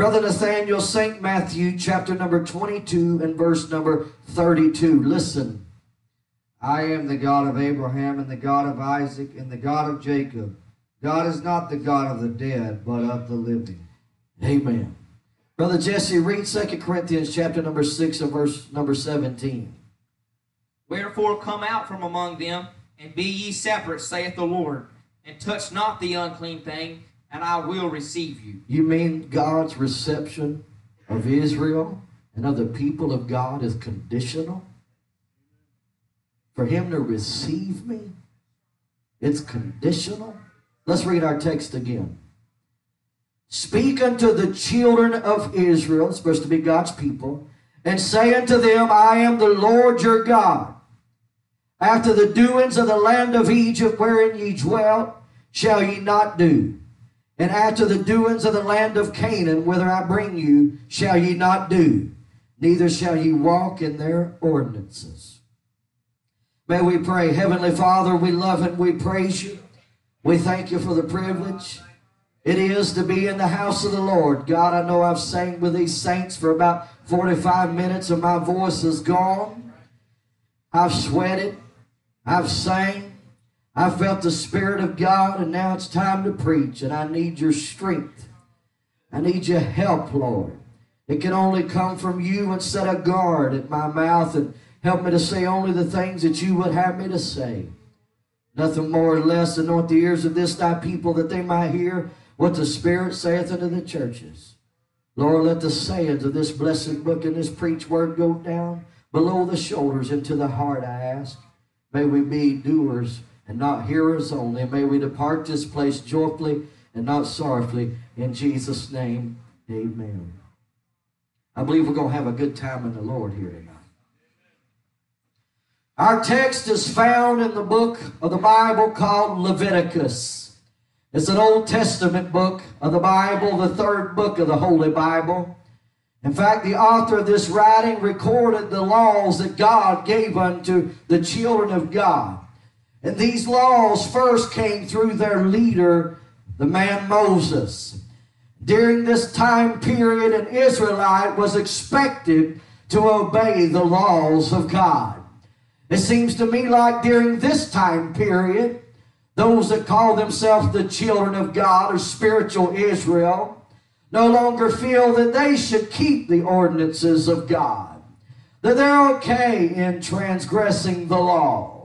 Brother Nathaniel, St. Matthew, chapter number 22 and verse number 32. Listen. I am the God of Abraham and the God of Isaac and the God of Jacob. God is not the God of the dead, but of the living. Amen. Brother Jesse, read 2 Corinthians chapter number 6 and verse number 17. Wherefore come out from among them, and be ye separate, saith the Lord, and touch not the unclean thing, and I will receive you. You mean God's reception of Israel and of the people of God is conditional? For him to receive me, it's conditional? Let's read our text again. Speak unto the children of Israel, supposed to be God's people, and say unto them, I am the Lord your God. After the doings of the land of Egypt wherein ye dwelt, shall ye not do. And after the doings of the land of Canaan, whither I bring you, shall ye not do. Neither shall ye walk in their ordinances. May we pray. Heavenly Father, we love and we praise you. We thank you for the privilege it is to be in the house of the Lord. God, I know I've sang with these saints for about 45 minutes and my voice is gone. I've sweated. I've sang. I felt the Spirit of God, and now it's time to preach, and I need your strength. I need your help, Lord. It can only come from you and set a guard at my mouth and help me to say only the things that you would have me to say. Nothing more or less anoint the ears of this thy people that they might hear what the Spirit saith unto the churches. Lord, let the sayings of this blessed book and this preached word go down below the shoulders into the heart, I ask. May we be doers and not hearers only. May we depart this place joyfully and not sorrowfully. In Jesus' name, amen. I believe we're going to have a good time in the Lord here tonight. Our text is found in the book of the Bible called Leviticus. It's an Old Testament book of the Bible, the third book of the Holy Bible. In fact, the author of this writing recorded the laws that God gave unto the children of God. And these laws first came through their leader, the man Moses. During this time period, an Israelite was expected to obey the laws of God. It seems to me like during this time period, those that call themselves the children of God or spiritual Israel no longer feel that they should keep the ordinances of God, that they're okay in transgressing the law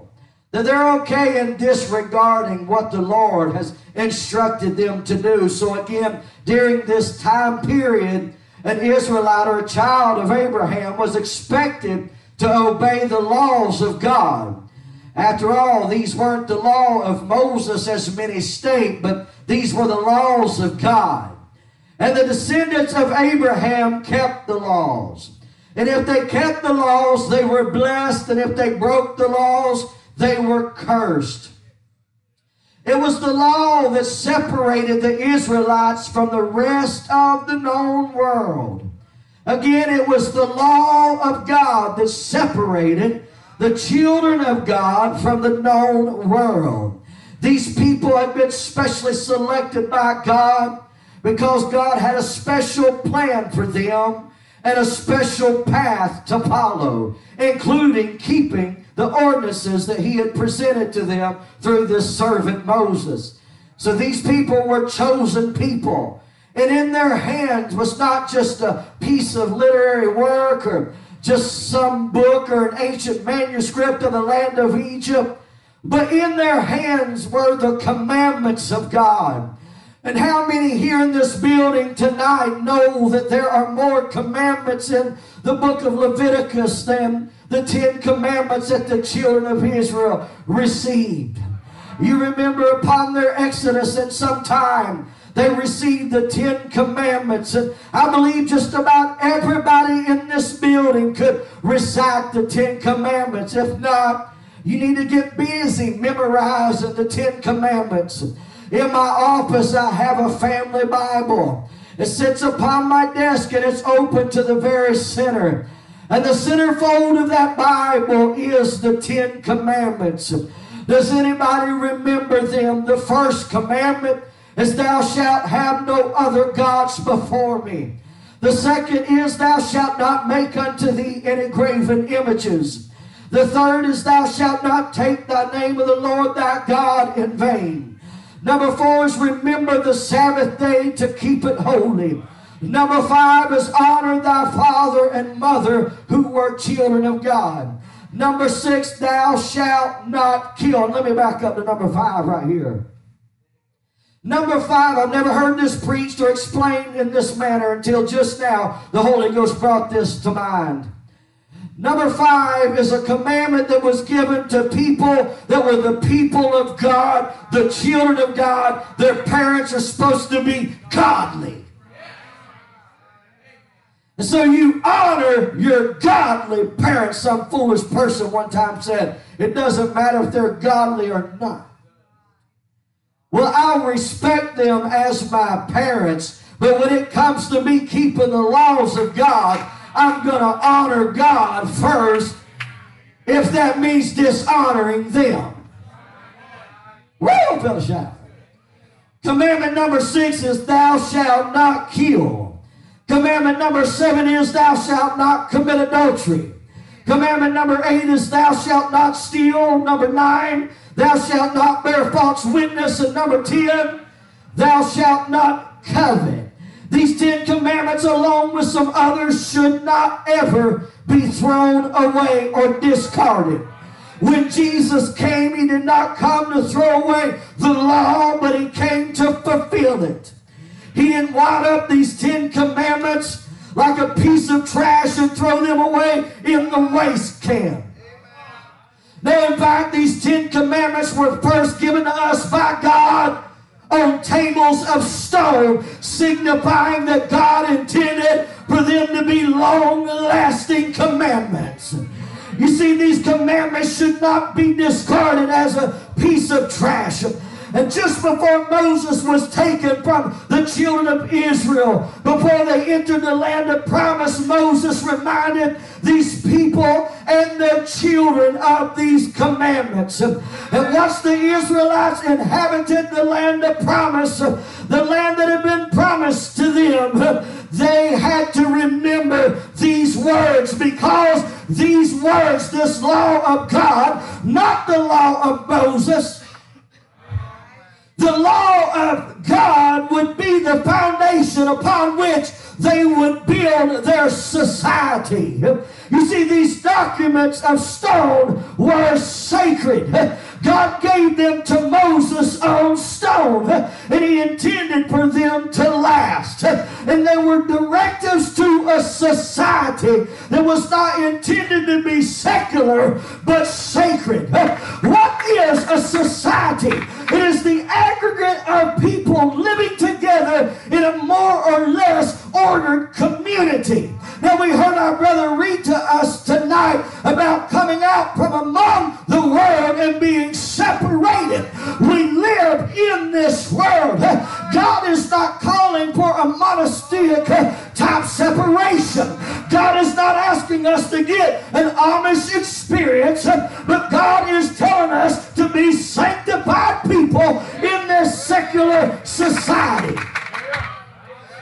that they're okay in disregarding what the Lord has instructed them to do. So again, during this time period, an Israelite or a child of Abraham was expected to obey the laws of God. After all, these weren't the law of Moses as many state, but these were the laws of God. And the descendants of Abraham kept the laws. And if they kept the laws, they were blessed. And if they broke the laws, they were cursed. It was the law that separated the Israelites from the rest of the known world. Again, it was the law of God that separated the children of God from the known world. These people had been specially selected by God because God had a special plan for them and a special path to follow, including keeping the ordinances that he had presented to them through this servant Moses. So these people were chosen people. And in their hands was not just a piece of literary work or just some book or an ancient manuscript of the land of Egypt, but in their hands were the commandments of God. And how many here in this building tonight know that there are more commandments in the book of Leviticus than the Ten Commandments that the children of Israel received? You remember upon their exodus at some time, they received the Ten Commandments. And I believe just about everybody in this building could recite the Ten Commandments. If not, you need to get busy memorizing the Ten Commandments. In my office, I have a family Bible. It sits upon my desk and it's open to the very center. And the centerfold of that Bible is the Ten Commandments. Does anybody remember them? The first commandment is thou shalt have no other gods before me. The second is thou shalt not make unto thee any graven images. The third is thou shalt not take the name of the Lord thy God in vain. Number four is remember the Sabbath day to keep it holy. Number five is honor thy father and mother who were children of God. Number six, thou shalt not kill. Let me back up to number five right here. Number five, I've never heard this preached or explained in this manner until just now the Holy Ghost brought this to mind. Number five is a commandment that was given to people that were the people of God, the children of God. Their parents are supposed to be godly. And so you honor your godly parents. Some foolish person one time said, it doesn't matter if they're godly or not. Well, I'll respect them as my parents, but when it comes to me keeping the laws of God, I'm going to honor God first if that means dishonoring them. Woo, fellowship. Commandment number six is thou shalt not kill. Commandment number seven is thou shalt not commit adultery. Commandment number eight is thou shalt not steal. Number nine, thou shalt not bear false witness. And number ten, thou shalt not covet. These Ten Commandments, along with some others, should not ever be thrown away or discarded. When Jesus came, he did not come to throw away the law, but he came to fulfill it. He didn't wind up these Ten Commandments like a piece of trash and throw them away in the waste can. No, in fact, these Ten Commandments were first given to us by God tables of stone, signifying that God intended for them to be long lasting commandments. You see, these commandments should not be discarded as a piece of trash. And just before Moses was taken from the children of Israel, before they entered the land of promise, Moses reminded these people and their children of these commandments. And once the Israelites inhabited the land of promise, the land that had been promised to them, they had to remember these words because these words, this law of God, not the law of Moses, the law of God would be the foundation upon which they would build their society. You see, these documents of stone were sacred. God gave them to Moses on stone, and he intended for them to last. And they were directives to a society that was not intended to be secular, but sacred. What is a society? It is the aggregate of people living together in a more or less ordered community. Now, we heard our brother read to us tonight about coming out from among the world and being separated. We live in this world. God is not calling for a monastic uh, type separation. God is not asking us to get an Amish experience, uh, but God is telling us to be sanctified people in this secular society.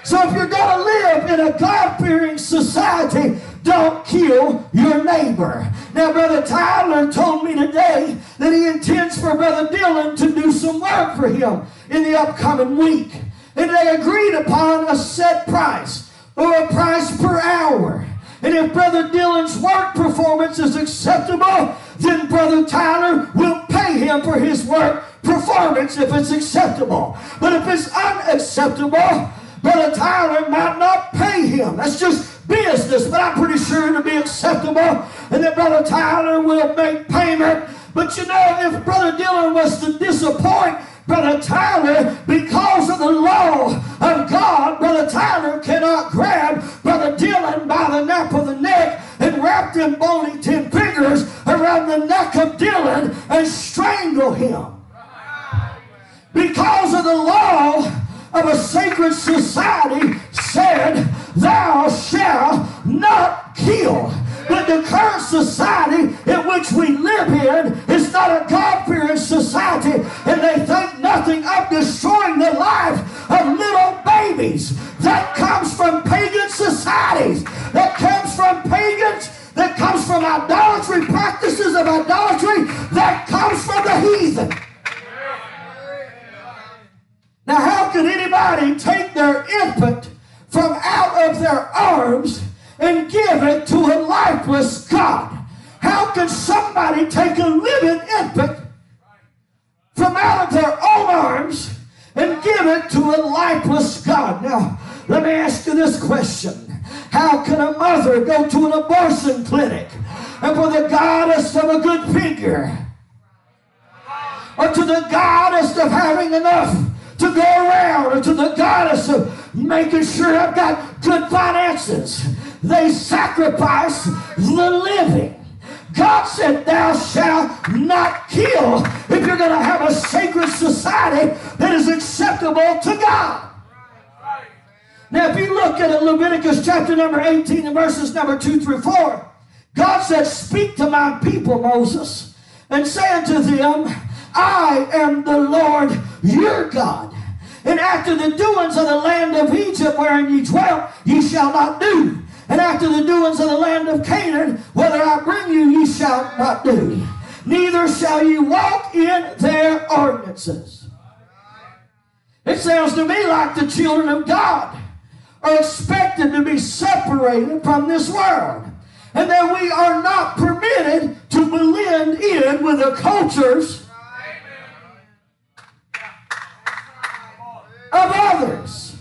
So if you're going to live in a God-fearing society, don't kill your neighbor. Now, Brother Tyler told me today that he intends for Brother Dylan to do some work for him in the upcoming week. And they agreed upon a set price or a price per hour. And if Brother Dylan's work performance is acceptable, then Brother Tyler will pay him for his work performance if it's acceptable. But if it's unacceptable, Brother Tyler might not pay him. That's just business, but I'm pretty sure it'll be acceptable. And that Brother Tyler will make payment. But you know, if Brother Dylan was to disappoint Brother Tyler, because of the law of God, Brother Tyler cannot grab Brother Dylan by the nape of the neck and wrap them ten fingers around the neck of Dylan and strangle him. Because of the law of a sacred society said, Thou shalt not kill. But the current society in which we live in is not a God-fearing society, and they think nothing of destroying the life of little babies. That comes from pagan societies. That comes from pagans. That comes from idolatry, practices of idolatry. That comes from the heathen. Now, how can anybody take their infant from out of their arms and give it to a lifeless God? How can somebody take a living infant from out of their own arms and give it to a lifeless God? Now, let me ask you this question. How can a mother go to an abortion clinic and for the goddess of a good figure or to the goddess of having enough to go around or to the goddess of making sure I've got good finances. They sacrifice the living. God said, Thou shalt not kill if you're going to have a sacred society that is acceptable to God. Now, if you look at Leviticus chapter number 18 and verses number 2 through 4, God said, Speak to my people, Moses, and say unto them, I am the Lord your God. And after the doings of the land of Egypt wherein ye dwelt, ye shall not do. And after the doings of the land of Canaan, whether I bring you, ye shall not do. Neither shall ye walk in their ordinances. It sounds to me like the children of God are expected to be separated from this world. And that we are not permitted to blend in with the cultures of others.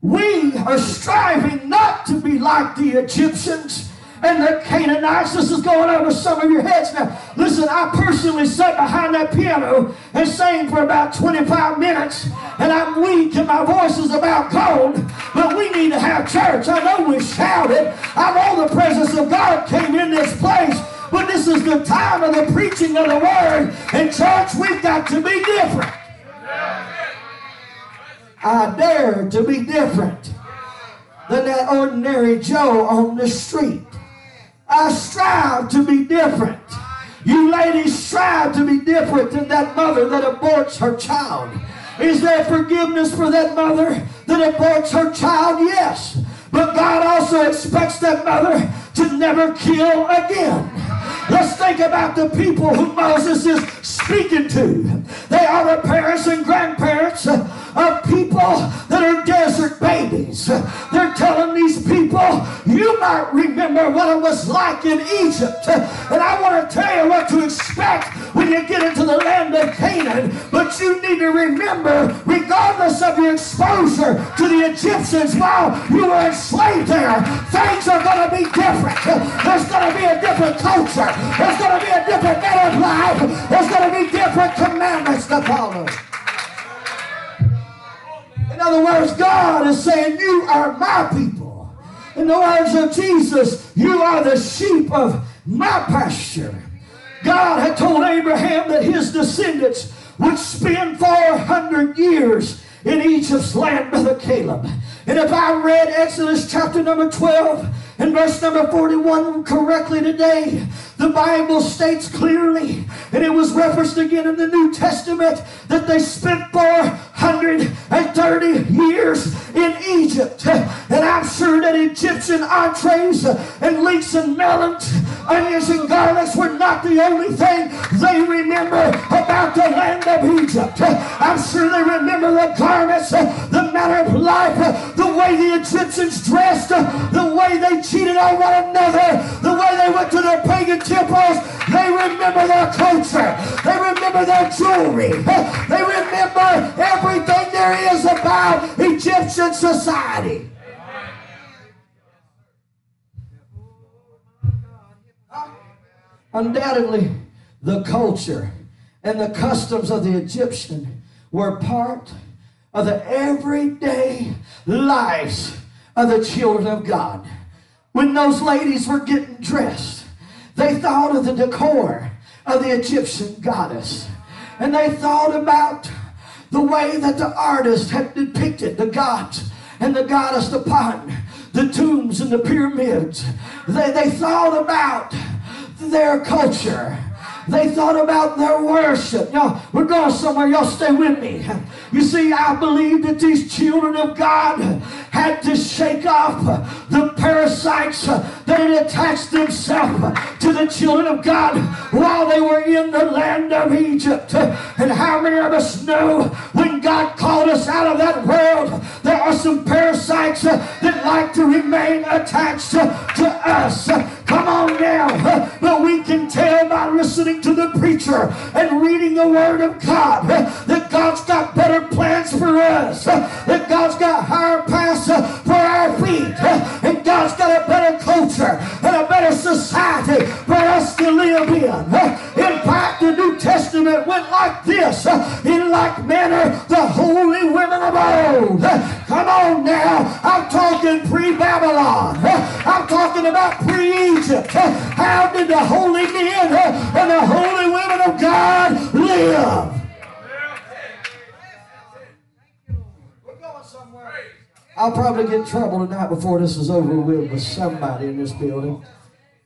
We are striving not to be like the Egyptians and the Canaanites. This is going over some of your heads now. Listen, I personally sat behind that piano and sang for about 25 minutes, and I'm weak and my voice is about cold, but we need to have church. I know we shouted. I know the presence of God came in this place, but this is the time of the preaching of the word, and church, we've got to be different. I dare to be different than that ordinary Joe on the street. I strive to be different. You ladies strive to be different than that mother that aborts her child. Is there forgiveness for that mother that aborts her child? Yes. But God also expects that mother to never kill again. Let's think about the people who Moses is speaking to. They are the parents and grandparents of people that are desert babies. They're telling these people, you might remember what it was like in Egypt. And I want to tell you what to expect when you get into the land of Canaan. But you need to remember, regardless of your exposure to the Egyptians while you were enslaved there, things are going to be different. There's going to be a different culture. There's going to be a different manner of life. There's going to be different commandments to follow. In other words, God is saying, You are my people. In the words of Jesus, you are the sheep of my pasture. God had told Abraham that his descendants would spend 400 years in Egypt's land a Caleb. And if I read Exodus chapter number 12 and verse number 41 correctly today, the Bible states clearly, and it was referenced again in the New Testament, that they spent 430 years in Egypt. And I'm sure that Egyptian entrees and leeks and melons, onions and garlics were not the only thing they remember the land of Egypt. I'm sure they remember the garments, the manner of life, the way the Egyptians dressed, the way they cheated on one another, the way they went to their pagan temples. They remember their culture. They remember their jewelry. They remember everything there is about Egyptian society. Undoubtedly, the culture and the customs of the Egyptian were part of the everyday lives of the children of God. When those ladies were getting dressed, they thought of the decor of the Egyptian goddess. And they thought about the way that the artist had depicted the gods and the goddess upon the tombs and the pyramids. They, they thought about their culture. They thought about their worship. Y'all, we're going somewhere. Y'all stay with me. You see, I believe that these children of God had to shake off the parasites that had attached themselves to the children of God while they were in the land of Egypt. And how many of us know when God called us out of that world, there are some parasites that like to remain attached to us. Come on now. But we can tell by listening to the preacher and reading the Word of God that God's got better plans for us, that God's got higher paths uh, for our feet, and God's got a better culture and a better society for us to live in. In fact, the New Testament went like this in like manner the holy women of old. Come on now. I'm talking pre Babylon. I'm talking about pre Egypt. How did the holy men and the holy women of God live? I'll probably get in trouble tonight before this is over with with somebody in this building.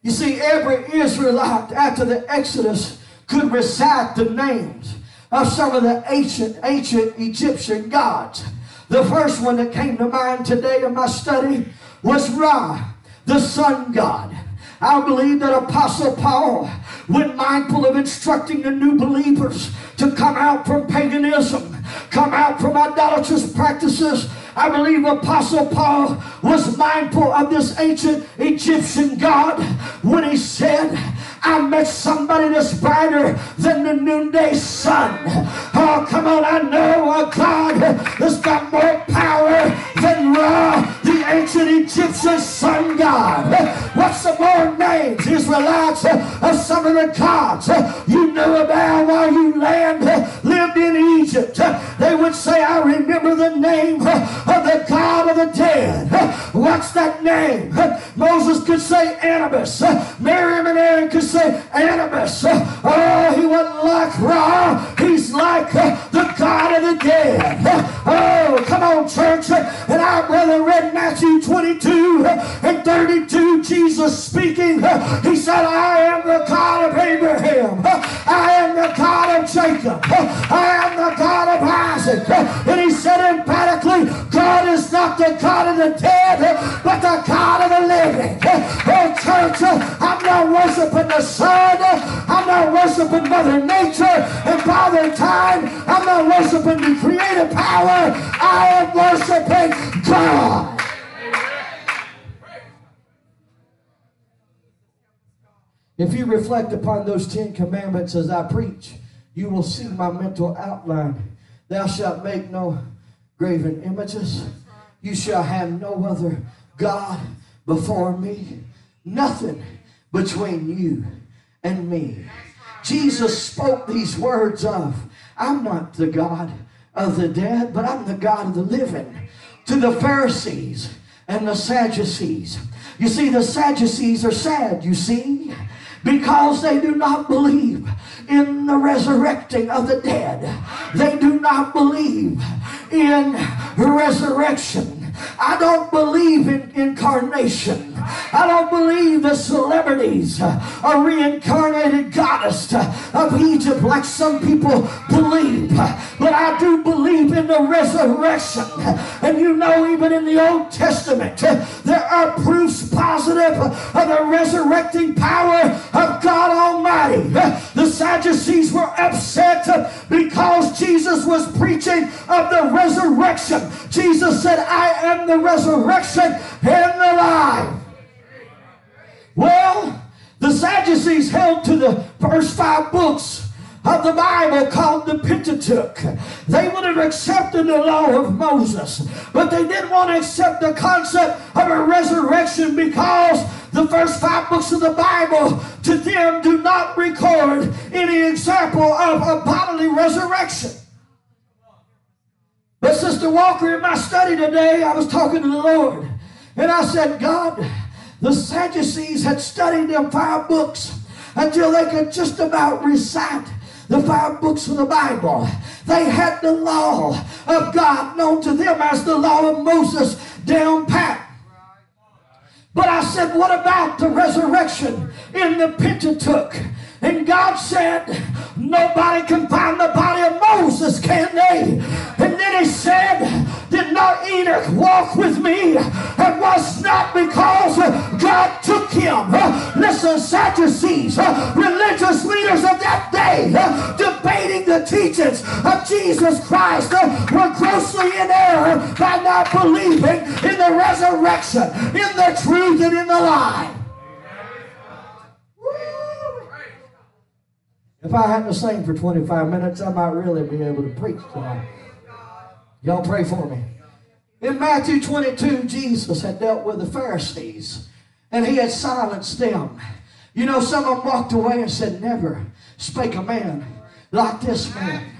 You see, every Israelite after the Exodus could recite the names of some of the ancient, ancient Egyptian gods. The first one that came to mind today in my study was Ra, the sun god. I believe that Apostle Paul, when mindful of instructing the new believers to come out from paganism, come out from idolatrous practices, I believe Apostle Paul was mindful of this ancient Egyptian God when he said, I met somebody that's brighter than the noonday sun. Come on, I know a God that's got more power than Ra, the ancient Egyptian sun god. What's some more names, Israelites, of some of the gods you know about while you land lived in Egypt? They would say, I remember the name of the God of the dead. What's that name? Moses could say Anubis. Miriam and Aaron could say Anubis. Oh, he wasn't like Ra. He's like the God of the dead. Oh, come on, church. And our brother read Matthew 22 and 32. Jesus speaking. He said, I am the God of Abraham. I am the God of Jacob. I am Isaac. And he said emphatically, God is not the God of the dead, but the God of the living. Oh, church, I'm not worshiping the sun. I'm not worshiping Mother Nature. And Father Time, I'm not worshiping the creative power. I am worshiping God. If you reflect upon those Ten Commandments as I preach, you will see my mental outline. Thou shalt make no graven images. You shall have no other God before me. Nothing between you and me. Jesus spoke these words of, I'm not the God of the dead, but I'm the God of the living. To the Pharisees and the Sadducees. You see, the Sadducees are sad, you see because they do not believe in the resurrecting of the dead. They do not believe in resurrection. I don't believe in incarnation. I don't believe the celebrities are reincarnated goddess of Egypt like some people believe. But I do believe in the resurrection. And you know, even in the Old Testament, there are proofs positive of the resurrecting power of God Almighty. The Sadducees were upset because Jesus was preaching of the resurrection. Jesus said, I am the resurrection and the life. Well, the Sadducees held to the first five books of the Bible called the Pentateuch. They would have accepted the law of Moses, but they didn't want to accept the concept of a resurrection because the first five books of the Bible to them do not record any example of a bodily resurrection. But Sister Walker, in my study today, I was talking to the Lord, and I said, God, the Sadducees had studied them five books until they could just about recite the five books of the Bible. They had the law of God known to them as the law of Moses down pat. But I said, What about the resurrection in the Pentateuch? And God said, Nobody can find the body of Moses, can they? And then he said, Did not Enoch walk with me? It was not because God took him. Listen, Sadducees, religious leaders of that day, debating the teachings of Jesus Christ, were grossly in error by not believing in the resurrection, in the truth, and in the lie. If I had to sing for 25 minutes, I might really be able to preach tonight. Y'all pray for me. In Matthew 22, Jesus had dealt with the Pharisees and he had silenced them. You know, some of them walked away and said, Never spake a man like this man.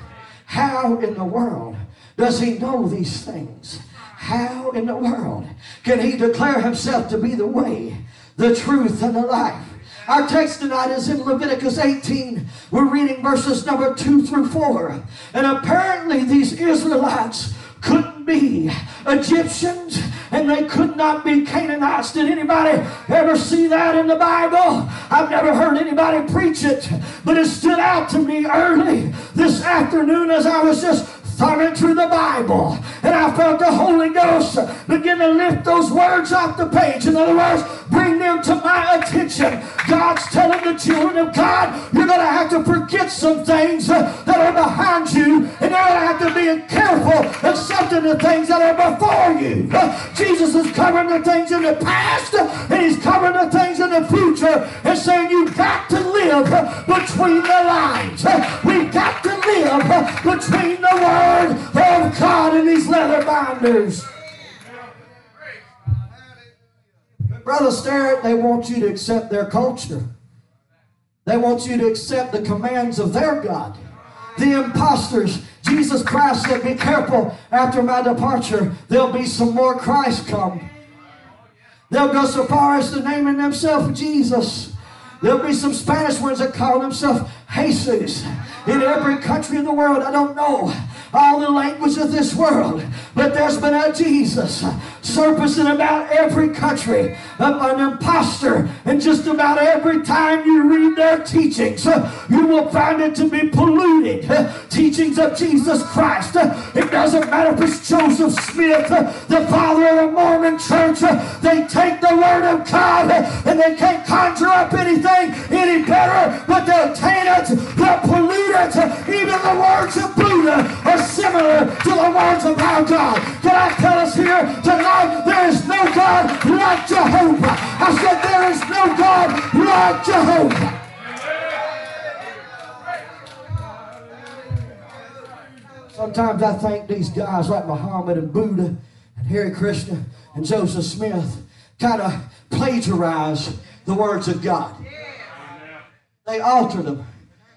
How in the world does he know these things? How in the world can he declare himself to be the way, the truth, and the life? Our text tonight is in Leviticus 18. We're reading verses number 2 through 4. And apparently, these Israelites couldn't be Egyptians and they could not be Canaanites. Did anybody ever see that in the Bible? I've never heard anybody preach it, but it stood out to me early this afternoon as I was just thumbing through the Bible, and I felt the Holy Ghost begin to lift those words off the page. In other words, bring them to my attention. God's telling the children of God, you're going to have to forget some things uh, that are behind you, and you're going to have to be careful accepting the things that are before you. Uh, Jesus is covering the things in the past, and He's covering the things in the future, and saying you've got to live uh, between the lines. We've got to live between the word of God and these leather binders. Brother Starrett, they want you to accept their culture. They want you to accept the commands of their God. The imposters, Jesus Christ said, Be careful after my departure, there'll be some more Christ come. They'll go so far as to naming themselves Jesus. There'll be some Spanish ones that call themselves Jesus in every country in the world. I don't know all the language of this world. But there's been a Jesus surfacing about every country, of an impostor, and just about every time you read their teachings, you will find it to be polluted. Teachings of Jesus Christ. It doesn't matter if it's Joseph Smith, the father of the Mormon church. They take the word of God and they can't conjure up anything any better, but they'll taint it, they'll pollute it. Even the words of Buddha are similar to the words of our God. Can I tell us here tonight there is no God like Jehovah? I said there is no God like Jehovah. Sometimes I think these guys like Muhammad and Buddha and Hare Krishna and Joseph Smith kind of plagiarize the words of God. They altered them.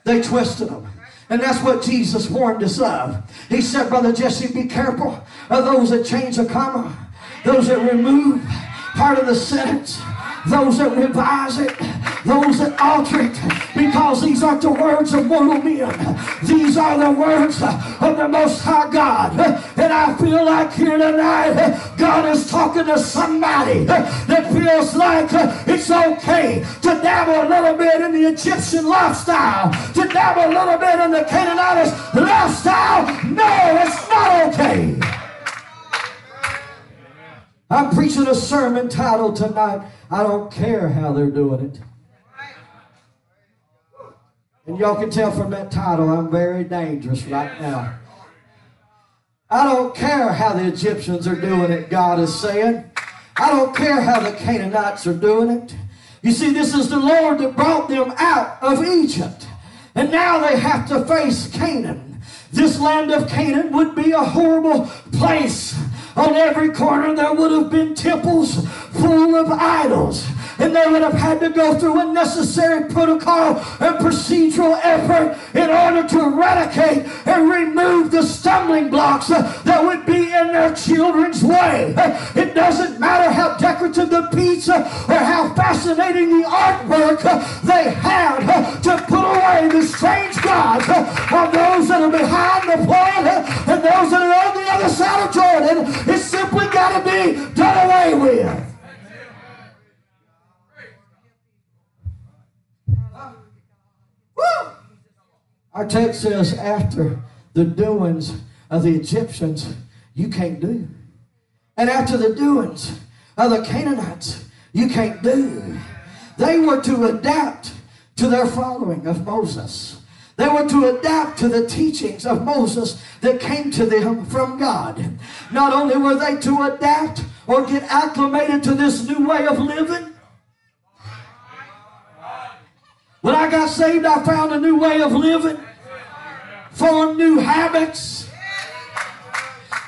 They twisted them. And that's what Jesus warned us of. He said, Brother Jesse, be careful of those that change a comma, those that remove part of the sentence, those that revise it, those that alter it, because these aren't the words of mortal men. These are the words of the Most High God. And I feel like here tonight, God is talking to somebody that feels like it's okay to dabble a little bit in the Egyptian lifestyle, to dabble a little bit in the Canaanite lifestyle. No, it's not okay. I'm preaching a sermon titled tonight, I don't care how they're doing it. And y'all can tell from that title, I'm very dangerous right now. I don't care how the Egyptians are doing it, God is saying. I don't care how the Canaanites are doing it. You see, this is the Lord that brought them out of Egypt. And now they have to face Canaan. This land of Canaan would be a horrible place. On every corner there would have been temples full of idols and they would have had to go through a necessary protocol and procedural effort in order to eradicate and remove the stumbling blocks that would be in their children's way. It doesn't matter how decorative the pizza or how fascinating the artwork they had to put away the strange gods of those that are behind the flood and those that are on the other side of Jordan. It's simply got to be done away with. Our text says, after the doings of the Egyptians, you can't do. And after the doings of the Canaanites, you can't do. They were to adapt to their following of Moses. They were to adapt to the teachings of Moses that came to them from God. Not only were they to adapt or get acclimated to this new way of living, when I got saved, I found a new way of living, formed new habits.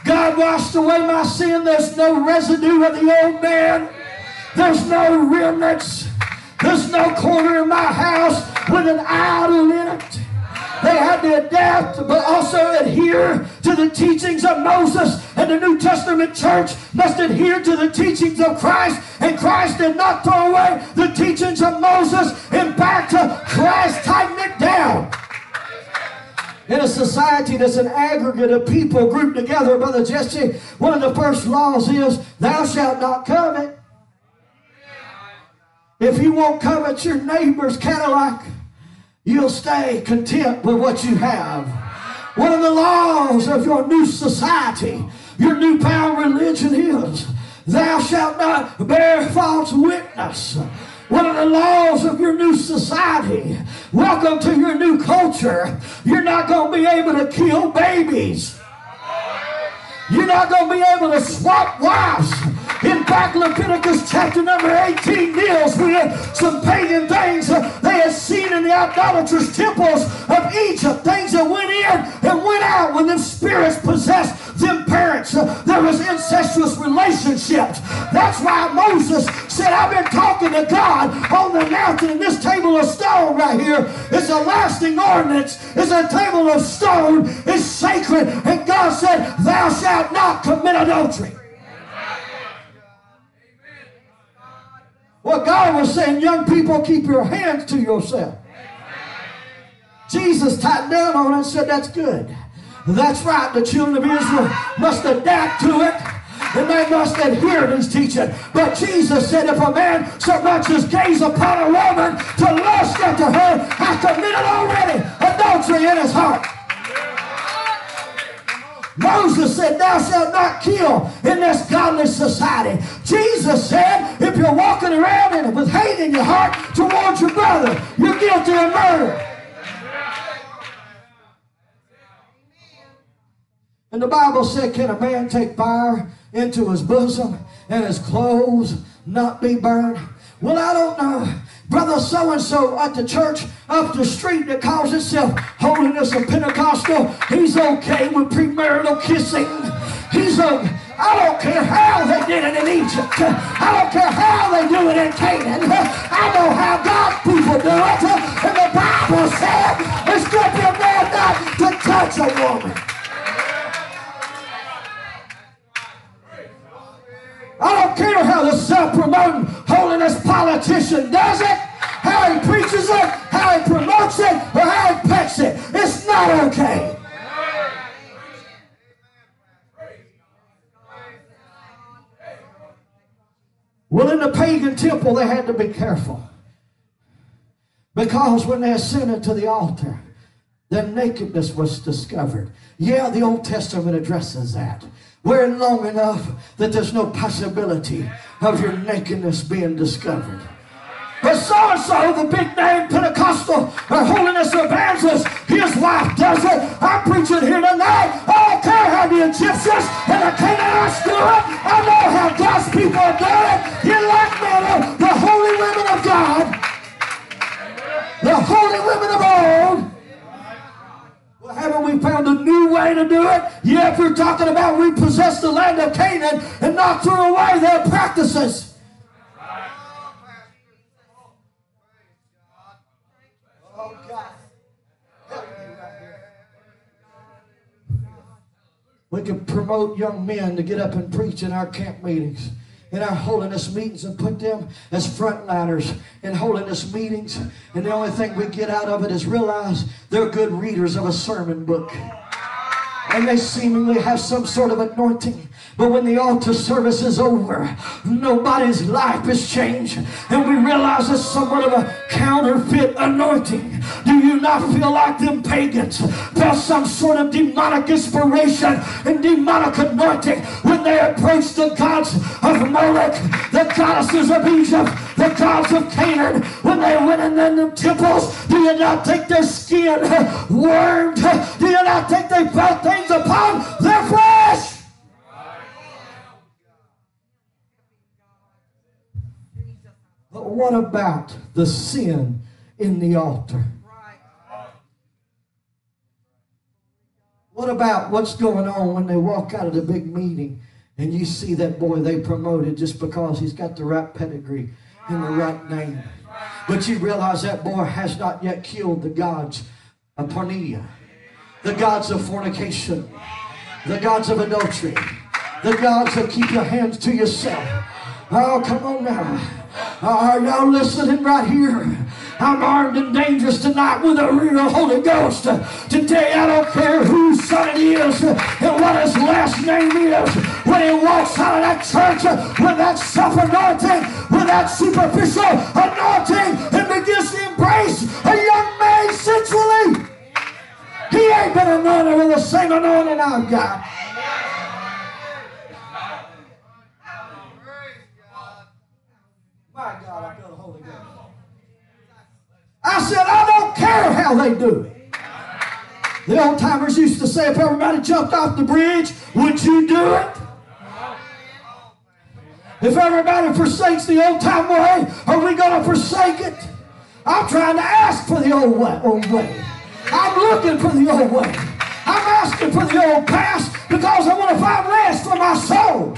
God washed away my sin. There's no residue of the old man. There's no remnants. There's no corner in my house with an idol in it. They had to adapt, but also adhere to the teachings of Moses. And the New Testament church must adhere to the teachings of Christ. And Christ did not throw away the teachings of Moses. In fact, uh, Christ tightened it down. In a society that's an aggregate of people grouped together, Brother Jesse, one of the first laws is, Thou shalt not covet. If you won't covet your neighbor's Cadillac, you'll stay content with what you have. One of the laws of your new society, your newfound religion is, thou shalt not bear false witness. One of the laws of your new society, welcome to your new culture, you're not going to be able to kill babies. You're not going to be able to swap wives. In fact, Leviticus chapter number 18 deals with some pagan things they had seen in the idolatrous temples of Egypt. Things that went in and went out when them spirits possessed them parents. There was incestuous relationships. That's why Moses said, I've been talking to God on the mountain, and this table of stone right here is a lasting ordinance. It's a table of stone. It's sacred. And God said, Thou shalt not commit adultery. Well, God was saying, young people, keep your hands to yourself. Jesus tightened down on it and said, that's good. That's right. The children of Israel must adapt to it. And they must adhere to his teaching. But Jesus said, if a man so much as gaze upon a woman to lust after her, has committed already adultery in his heart. Moses said, Thou shalt not kill in this godless society. Jesus said, If you're walking around with hate in your heart towards your brother, you're guilty of murder. And the Bible said, Can a man take fire into his bosom and his clothes not be burned? Well, I don't know. Brother so and so at the church up the street that calls itself Holiness of Pentecostal, he's okay with premarital kissing. He's a, I don't care how they did it in Egypt. I don't care how they do it in Canaan. I know how God's people do it. And the Bible said it's good for a man not to touch a woman. I don't care how the self-promoting holiness politician does it, how he preaches it, how he promotes it, or how he pets it. It's not okay. Well, in the pagan temple, they had to be careful. Because when they ascended to the altar, their nakedness was discovered. Yeah, the Old Testament addresses that. We're long enough that there's no possibility of your nakedness being discovered. But so and so, the big name Pentecostal or holiness evangelist, his wife does it. I'm preaching here tonight. I don't care how the Egyptians and the Canaanites do it. I know how God's people are doing it. In like manner, the holy women of God, the holy women of old, haven't we found a new way to do it? Yeah, if you're talking about repossess the land of Canaan and not throw away their practices. Oh, God. We can promote young men to get up and preach in our camp meetings in our holiness meetings and put them as frontliners in holiness meetings. And the only thing we get out of it is realize they're good readers of a sermon book. And they seemingly have some sort of anointing. But when the altar service is over, nobody's life is changed. And we realize it's somewhat of a counterfeit anointing. Do you not feel like them pagans felt some sort of demonic inspiration and demonic anointing when they approached the gods of Moloch, the goddesses of Egypt, the gods of Canaan, when they went in the temples? Do you not think their skin wormed? Do you not think they felt things upon their flesh? But what about the sin in the altar? What about what's going on when they walk out of the big meeting and you see that boy they promoted just because he's got the right pedigree and the right name? But you realize that boy has not yet killed the gods of porneia, the gods of fornication, the gods of adultery, the gods of keep your hands to yourself. Oh, come on now. Are y'all listening right here? I'm armed and dangerous tonight with a real Holy Ghost. Today, I don't care whose son it is and what his last name is. When he walks out of that church with that self anointing, with that superficial anointing, and begins to embrace a young man sensually, he ain't been anointed with the same anointing I've got. My God, I feel the Holy Ghost. I said, I don't care how they do it. The old timers used to say, if everybody jumped off the bridge, would you do it? If everybody forsakes the old time way, are we going to forsake it? I'm trying to ask for the old way, old way. I'm looking for the old way. I'm asking for the old past because I want to find rest for my soul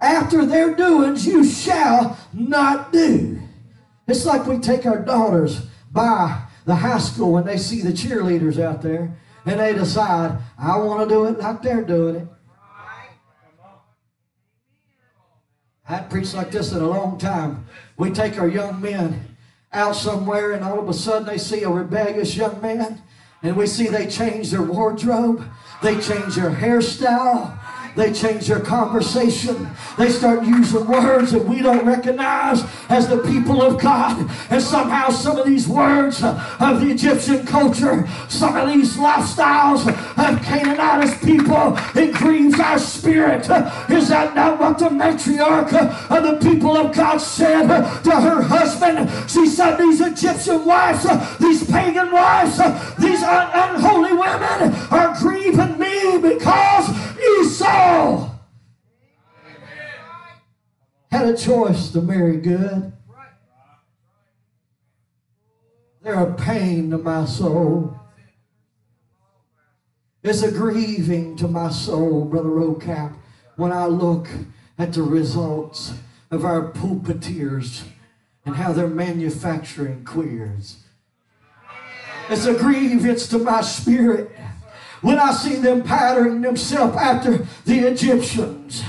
after their doings you shall not do. It's like we take our daughters by the high school when they see the cheerleaders out there and they decide, I want to do it like they're doing it. I have preached like this in a long time. We take our young men out somewhere and all of a sudden they see a rebellious young man and we see they change their wardrobe, they change their hairstyle, they change their conversation. They start using words that we don't recognize as the people of God. And somehow some of these words of the Egyptian culture, some of these lifestyles of Canaanite people, it grieves our spirit. Is that not what the matriarch of the people of God said to her husband? She said, These Egyptian wives, these pagan wives, these un- unholy women are grieving me because Esau had a choice to marry good. They're a pain to my soul. It's a grieving to my soul, Brother Roadcap, when I look at the results of our pulpiteers and how they're manufacturing queers. It's a grievance to my spirit when I see them patterning themselves after the Egyptians,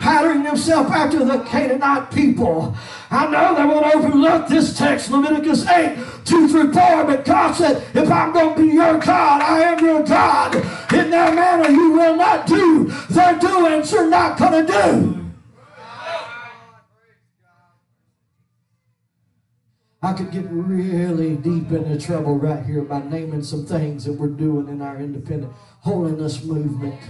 patterning themselves after the Canaanite people. I know they won't overlook this text, Leviticus 8, 2 through 4, but God said, if I'm going to be your God, I am your God. In that manner you will not do their doings you're not going to do. I could get really deep into trouble right here by naming some things that we're doing in our independent holiness movement.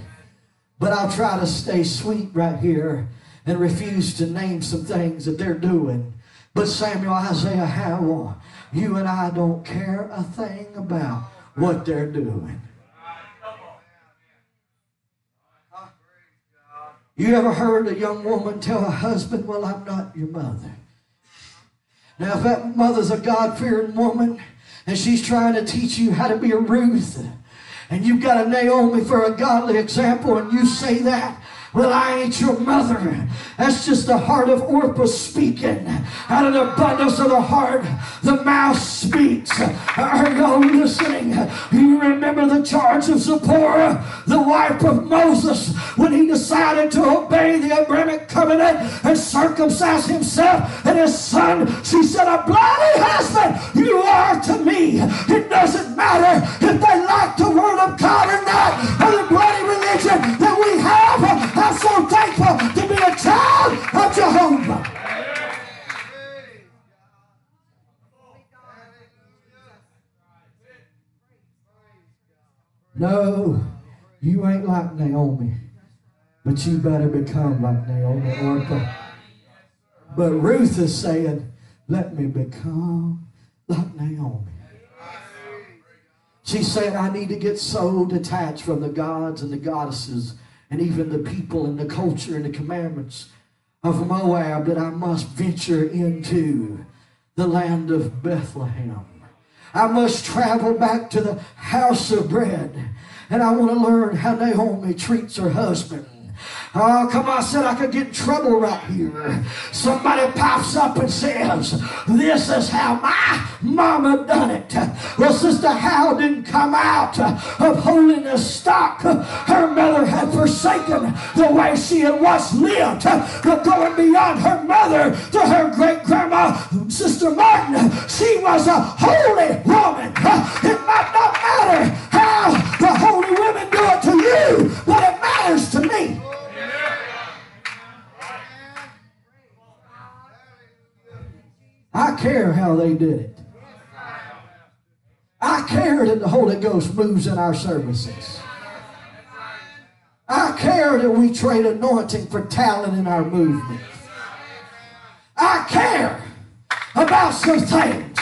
But I'll try to stay sweet right here and refuse to name some things that they're doing. But Samuel, Isaiah, Howell, you and I don't care a thing about what they're doing. You ever heard a young woman tell a husband, Well, I'm not your mother? Now, if that mother's a God fearing woman and she's trying to teach you how to be a Ruth, and you've got a Naomi for a godly example, and you say that, well, I ain't your mother. That's just the heart of Orpah speaking. Out of the abundance of the heart, the mouth speaks. Are y'all listening? You remember the charge of Zipporah, the wife of Moses, when he decided to obey the Abrahamic covenant and circumcise himself and his son. She said, A bloody husband you are to me. It doesn't matter if they like the word No, you ain't like Naomi, but you better become like Naomi Orpah. But Ruth is saying, let me become like Naomi. She said, I need to get so detached from the gods and the goddesses and even the people and the culture and the commandments of Moab that I must venture into the land of Bethlehem. I must travel back to the house of bread and I want to learn how Naomi treats her husband. Oh, come on, I said I could get in trouble right here. Somebody pops up and says, This is how my mama done it. Well, Sister Hal didn't come out of holiness stock. Her mother had forsaken the way she had once lived. But going beyond her mother to her great grandma, Sister Martin, she was a holy woman. It might not matter how the holy women do it to you, but it matters to me. I care how they did it. I care that the Holy Ghost moves in our services. I care that we trade anointing for talent in our movement. I care about some things.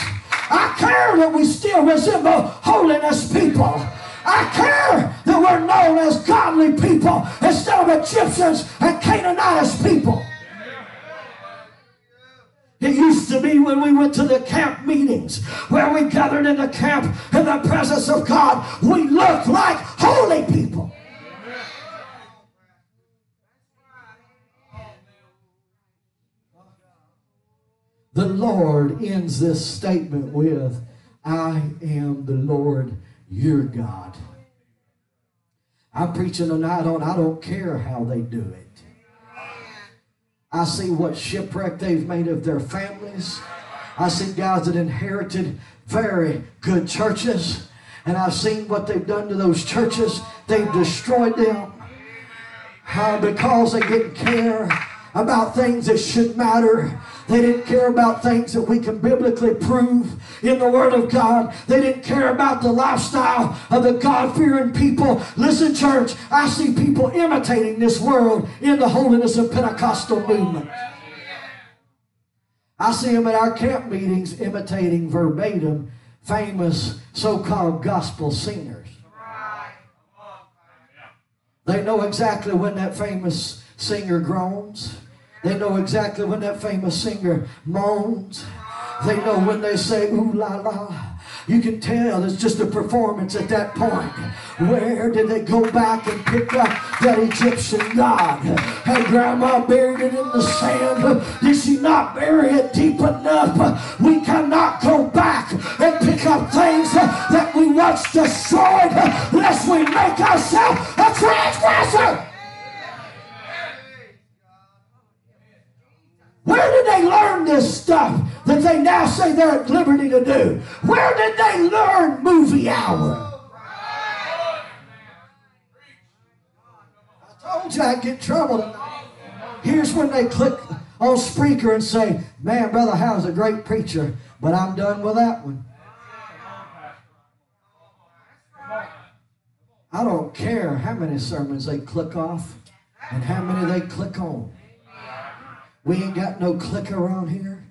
I care that we still resemble holiness people. I care that we're known as godly people instead of Egyptians and Canaanite people. It used to be when we went to the camp meetings where we gathered in the camp in the presence of God, we looked like holy people. The Lord ends this statement with, I am the Lord your God. I'm preaching tonight on I don't care how they do it. I see what shipwreck they've made of their families. I see guys that inherited very good churches. And I've seen what they've done to those churches. They've destroyed them. How because they didn't care about things that should matter. They didn't care about things that we can biblically prove in the Word of God. They didn't care about the lifestyle of the God fearing people. Listen, church, I see people imitating this world in the holiness of Pentecostal movement. I see them at our camp meetings imitating verbatim famous so called gospel singers. They know exactly when that famous singer groans. They know exactly when that famous singer moans. They know when they say, ooh la la. You can tell it's just a performance at that point. Where did they go back and pick up that Egyptian God? Had grandma buried it in the sand? Did she not bury it deep enough? We cannot go back and pick up things that we once destroyed lest we make ourselves a transgressor. Where did they learn this stuff that they now say they're at liberty to do? Where did they learn movie hour? I told you I'd get trouble tonight. Here's when they click on Spreaker and say, Man, Brother Hal's a great preacher, but I'm done with that one. I don't care how many sermons they click off and how many they click on. We ain't got no clicker around here.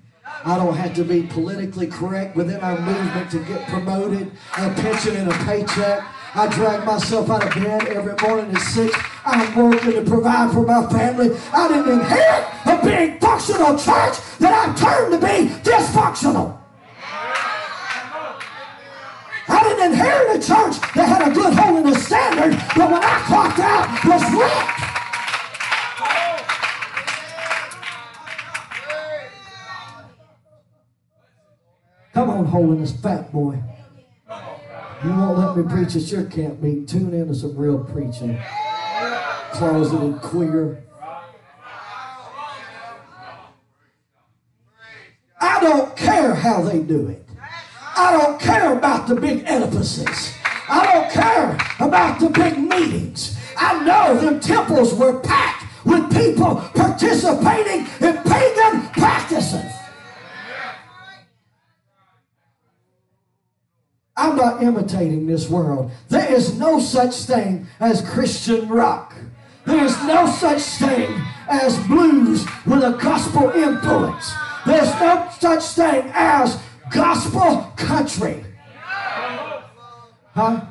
I don't have to be politically correct within our movement to get promoted, a pension and a paycheck. I drag myself out of bed every morning at six. I'm working to provide for my family. I didn't inherit a big functional church that I've turned to be dysfunctional. I didn't inherit a church that had a good holiness standard, but when I clocked out, was wrecked. Come on, holiness, fat boy. You won't let me preach at your camp meeting. Tune in to some real preaching. Closeted queer. I don't care how they do it. I don't care about the big edifices. I don't care about the big meetings. I know them temples were packed with people participating in pagan practices. I'm not imitating this world. There is no such thing as Christian rock. There is no such thing as blues with a gospel influence. There's no such thing as gospel country. Huh?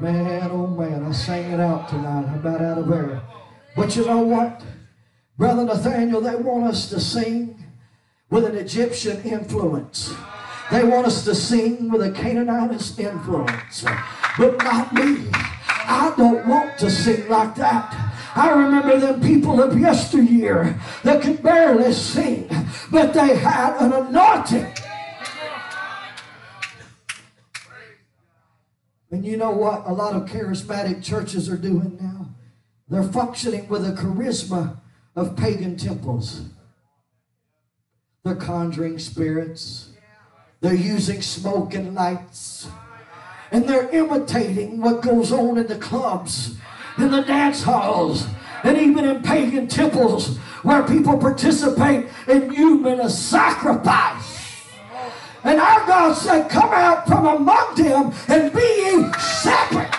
Man, oh man, I sang it out tonight. I'm about out of air. But you know what? Brother Nathaniel, they want us to sing with an Egyptian influence. They want us to sing with a Canaanite influence. But not me. I don't want to sing like that. I remember them people of yesteryear that could barely sing, but they had an anointing. And you know what a lot of charismatic churches are doing now? They're functioning with a charisma of pagan temples. They're conjuring spirits. They're using smoke and lights. And they're imitating what goes on in the clubs, in the dance halls, and even in pagan temples where people participate in human sacrifice. And our God said, Come out from among them and be ye separate.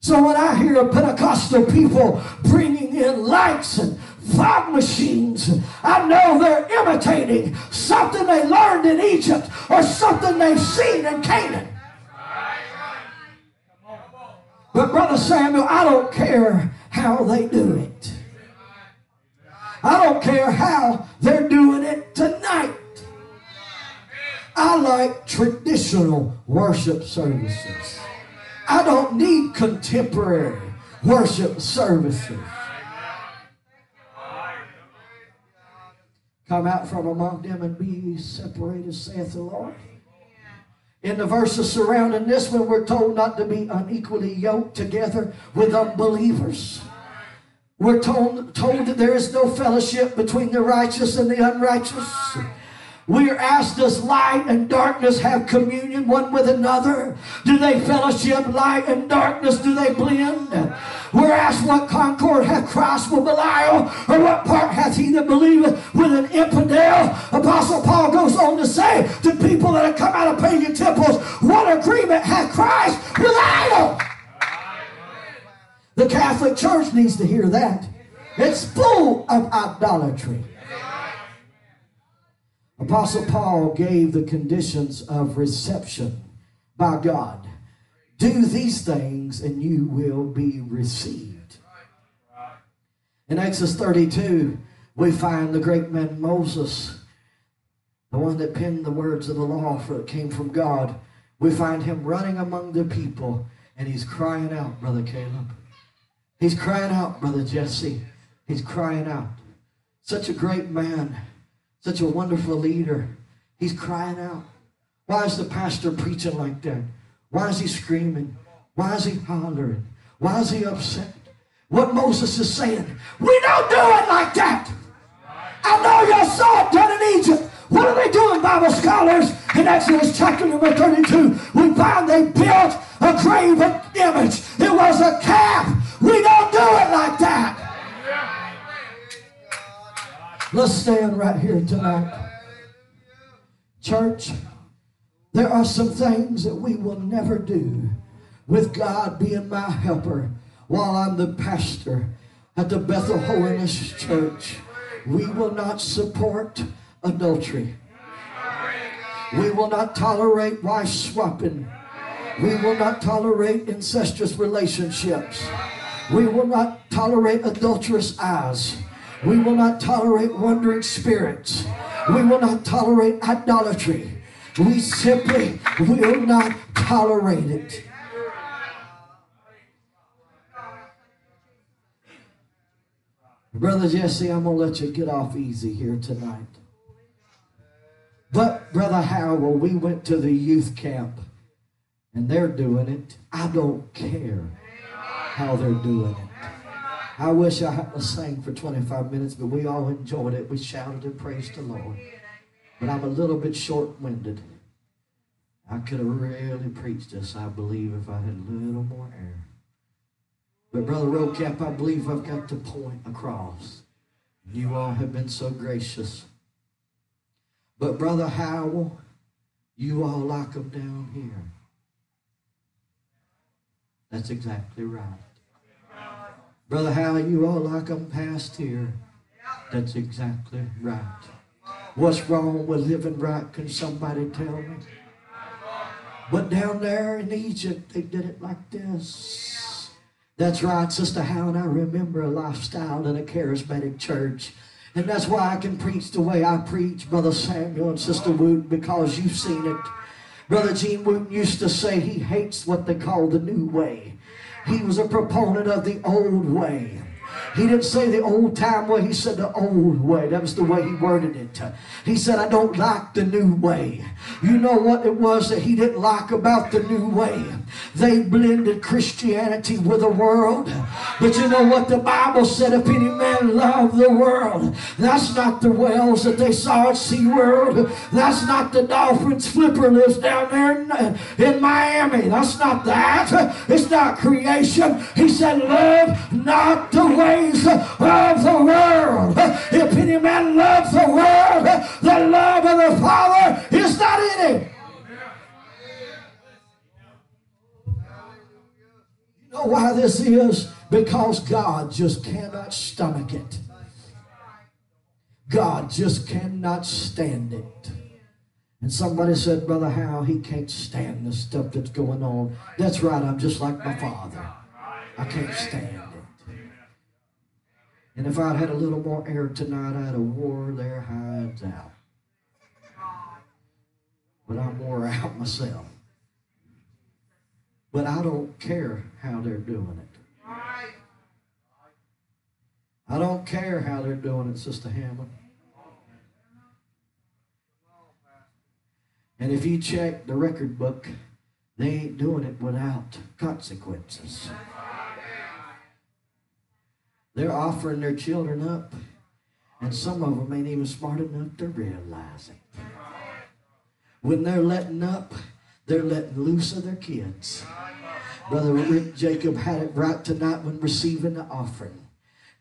So when I hear Pentecostal people bringing in lights and fog machines, I know they're imitating something they learned in Egypt or something they've seen in Canaan. But Brother Samuel, I don't care how they do it. I don't care how they're doing it tonight. I like traditional worship services. I don't need contemporary worship services. Come out from among them and be separated, saith the Lord. In the verses surrounding this one, we're told not to be unequally yoked together with unbelievers. We're told, told that there is no fellowship between the righteous and the unrighteous. We are asked, does light and darkness have communion one with another? Do they fellowship light and darkness? Do they blend? We're asked, what concord hath Christ with Belial? Or what part hath he that believeth with an infidel? Apostle Paul goes on to say to people that have come out of pagan temples, what agreement hath Christ with idol? The Catholic Church needs to hear that. It's full of idolatry. Apostle Paul gave the conditions of reception by God. Do these things and you will be received. In Exodus 32, we find the great man Moses, the one that penned the words of the law for it came from God. We find him running among the people and he's crying out, Brother Caleb. He's crying out, Brother Jesse. He's crying out. Such a great man such a wonderful leader. He's crying out. Why is the pastor preaching like that? Why is he screaming? Why is he hollering? Why is he upset? What Moses is saying, we don't do it like that. I know you saw it done in Egypt. What are they doing, Bible scholars? In Exodus chapter number 32, we find they built a graven image. It was a calf. We don't do it like that. Let's stand right here tonight. Church, there are some things that we will never do with God being my helper while I'm the pastor at the Bethel Holiness Church. We will not support adultery. We will not tolerate wife swapping. We will not tolerate incestuous relationships. We will not tolerate adulterous eyes. We will not tolerate wandering spirits. We will not tolerate idolatry. We simply will not tolerate it. Brother Jesse, I'm going to let you get off easy here tonight. But, Brother Howell, we went to the youth camp and they're doing it. I don't care how they're doing it. I wish I had to sing for 25 minutes, but we all enjoyed it. We shouted and praised the Lord. But I'm a little bit short-winded. I could have really preached this, I believe, if I had a little more air. But Brother Roadcap, I believe I've got the point across. You all have been so gracious. But Brother Howell, you all like them down here. That's exactly right. Brother Howell, you all like them past here. That's exactly right. What's wrong with living right? Can somebody tell me? But down there in Egypt, they did it like this. That's right, Sister Howell. I remember a lifestyle in a charismatic church. And that's why I can preach the way I preach, Brother Samuel and Sister Woot, because you've seen it. Brother Gene Wooten used to say he hates what they call the new way. He was a proponent of the old way. He didn't say the old time way, he said the old way. That was the way he worded it. He said, I don't like the new way. You know what it was that he didn't like about the new way? They blended Christianity with the world. But you know what the Bible said? If any man love the world, that's not the whales that they saw at SeaWorld. That's not the dolphins flipper lives down there in, in Miami. That's not that. It's not creation. He said, love not the ways of the world. If any man loves the world, the love of the Father is not in him. Know why this is? Because God just cannot stomach it. God just cannot stand it. And somebody said, Brother How, he can't stand the stuff that's going on. That's right, I'm just like my father. I can't stand it. And if I'd had a little more air tonight, I'd have wore their hides out. But I'm wore out myself. But I don't care how they're doing it. I don't care how they're doing it, Sister Hammond. And if you check the record book, they ain't doing it without consequences. They're offering their children up, and some of them ain't even smart enough to realize it. When they're letting up, they're letting loose of their kids. Brother Rick Jacob had it right tonight when receiving the offering.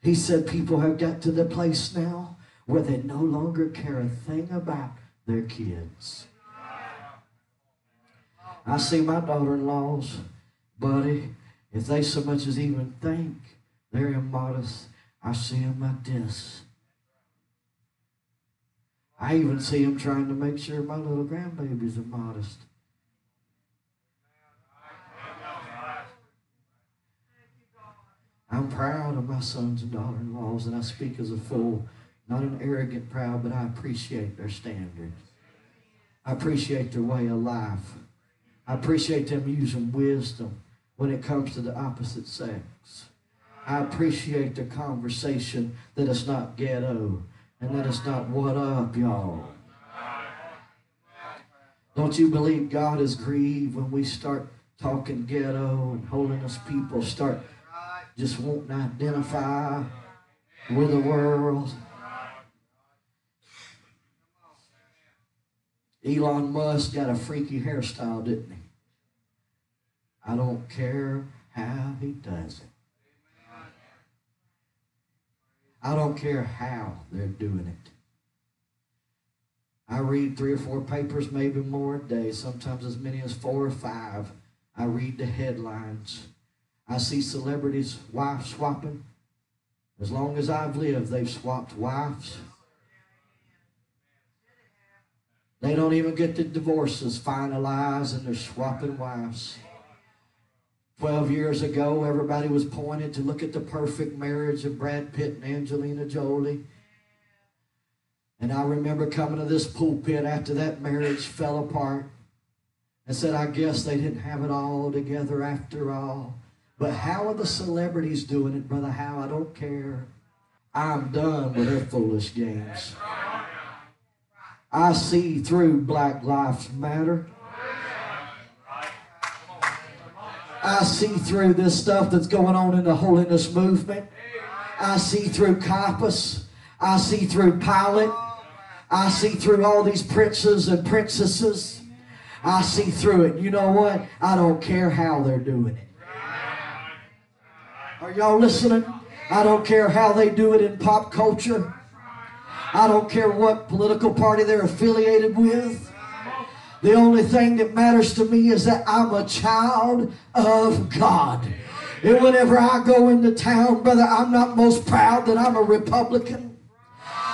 He said people have got to the place now where they no longer care a thing about their kids. I see my daughter-in-laws, buddy, if they so much as even think they're immodest, I see them like this. I even see them trying to make sure my little grandbabies are modest. I'm proud of my sons and daughter-in-laws, and I speak as a fool, not an arrogant proud, but I appreciate their standards. I appreciate their way of life. I appreciate them using wisdom when it comes to the opposite sex. I appreciate the conversation that it's not ghetto and that it's not what up, y'all. Don't you believe God is grieved when we start talking ghetto and holiness people start just to identify with the world? Elon Musk got a freaky hairstyle, didn't he? I don't care how he does it. I don't care how they're doing it. I read three or four papers, maybe more a day, sometimes as many as four or five. I read the headlines. I see celebrities wife swapping. As long as I've lived, they've swapped wives. They don't even get the divorces finalized and they're swapping wives. 12 years ago, everybody was pointed to look at the perfect marriage of Brad Pitt and Angelina Jolie. And I remember coming to this pulpit after that marriage fell apart and said, I guess they didn't have it all together after all. But how are the celebrities doing it, Brother How? I don't care. I'm done with their foolish games. I see through Black Lives Matter. I see through this stuff that's going on in the holiness movement. I see through Caiaphas. I see through Pilate. I see through all these princes and princesses. I see through it. You know what? I don't care how they're doing it. Are y'all listening? I don't care how they do it in pop culture. I don't care what political party they're affiliated with. The only thing that matters to me is that I'm a child of God. And whenever I go into town, brother, I'm not most proud that I'm a Republican.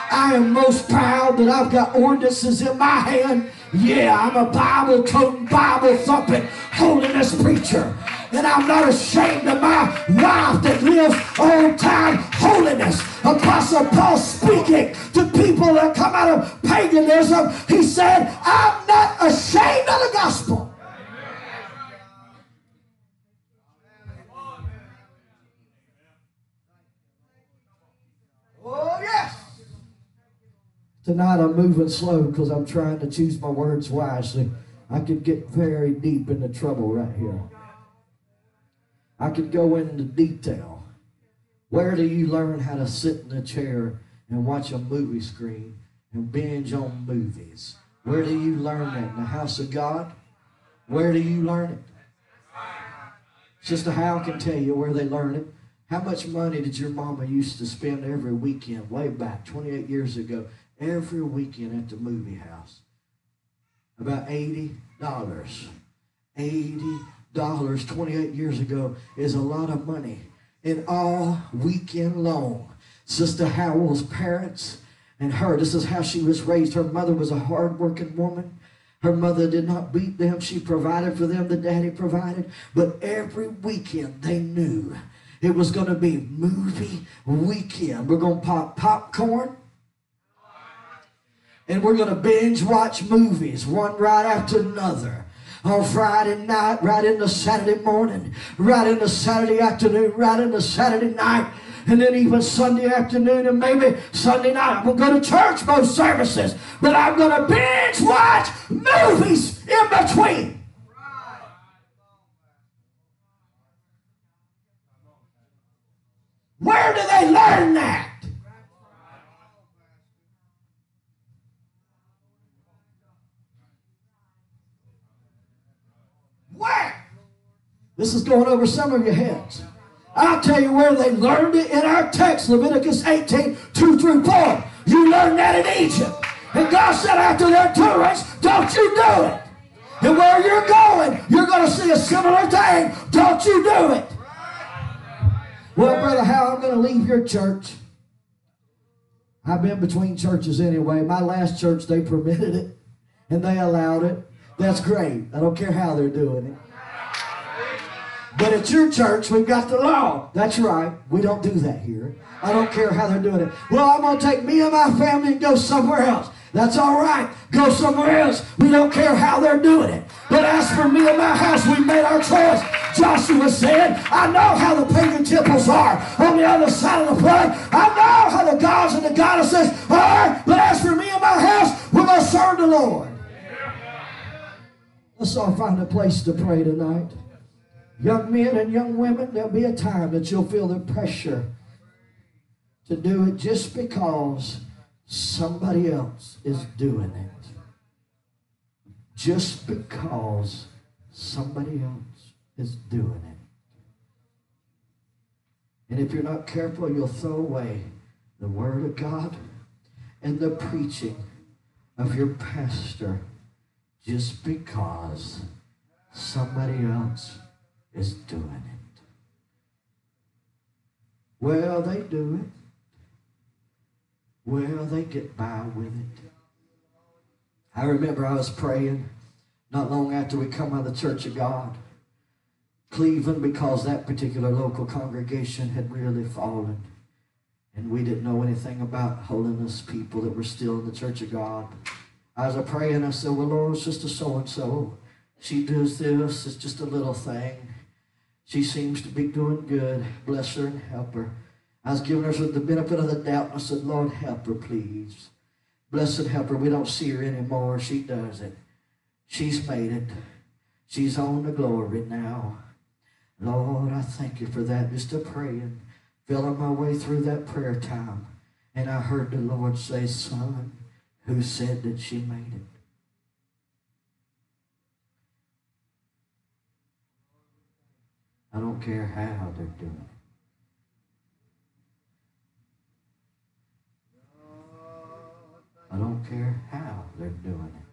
I am most proud that I've got ordinances in my hand. Yeah, I'm a Bible toting, Bible thumping, holiness preacher. And I'm not ashamed of my life that lives on time holiness. Apostle Paul speaking to people that come out of paganism, he said, I'm not ashamed of the gospel. Oh, yes. Tonight I'm moving slow because I'm trying to choose my words wisely. I could get very deep into trouble right here. I could go into detail. Where do you learn how to sit in a chair and watch a movie screen and binge on movies? Where do you learn that? In the house of God? Where do you learn it? Sister Hal can tell you where they learn it. How much money did your mama used to spend every weekend, way back 28 years ago, every weekend at the movie house? About $80. $80 28 years ago is a lot of money. And all weekend long, Sister Howell's parents and her, this is how she was raised. Her mother was a hardworking woman. Her mother did not beat them. She provided for them. The daddy provided. But every weekend they knew it was going to be movie weekend. We're going to pop popcorn. And we're going to binge watch movies one right after another on Friday night, right into Saturday morning, right into Saturday afternoon, right into Saturday night, and then even Sunday afternoon and maybe Sunday night. I'm going to go to church both services, but I'm going to binge watch movies in between. Where do they learn that? Where? This is going over some of your heads. I'll tell you where they learned it in our text, Leviticus 18, 2 through 4. You learned that in Egypt. And God said after their tourists, don't you do it. And where you're going, you're going to see a similar thing. Don't you do it. Well, Brother Hal, I'm going to leave your church. I've been between churches anyway. My last church, they permitted it and they allowed it. That's great. I don't care how they're doing it. But at your church, we've got the law. That's right. We don't do that here. I don't care how they're doing it. Well, I'm going to take me and my family and go somewhere else. That's all right. Go somewhere else. We don't care how they're doing it. But as for me and my house, we made our choice. Joshua said, I know how the pagan temples are on the other side of the flood. I know how the gods and the goddesses are. But as for me and my house, we're going to serve the Lord. Let's all find a place to pray tonight. Young men and young women, there'll be a time that you'll feel the pressure to do it just because somebody else is doing it. Just because somebody else is doing it. And if you're not careful, you'll throw away the Word of God and the preaching of your pastor just because somebody else is doing it. Well, they do it. Well, they get by with it. I remember I was praying not long after we come out of the Church of God. Cleveland, because that particular local congregation had really fallen. And we didn't know anything about holiness people that were still in the Church of God. I was praying, I said, Well, Lord, it's just a so and so. She does this, it's just a little thing. She seems to be doing good. Bless her and help her. I was giving her the benefit of the doubt. I said, Lord, help her, please. Bless and help her. We don't see her anymore. She does it. She's made it. She's on the glory now. Lord, I thank you for that. Just a praying, feeling my way through that prayer time. And I heard the Lord say, Son, who said that she made it? I don't care how they're doing it. I don't care how they're doing it.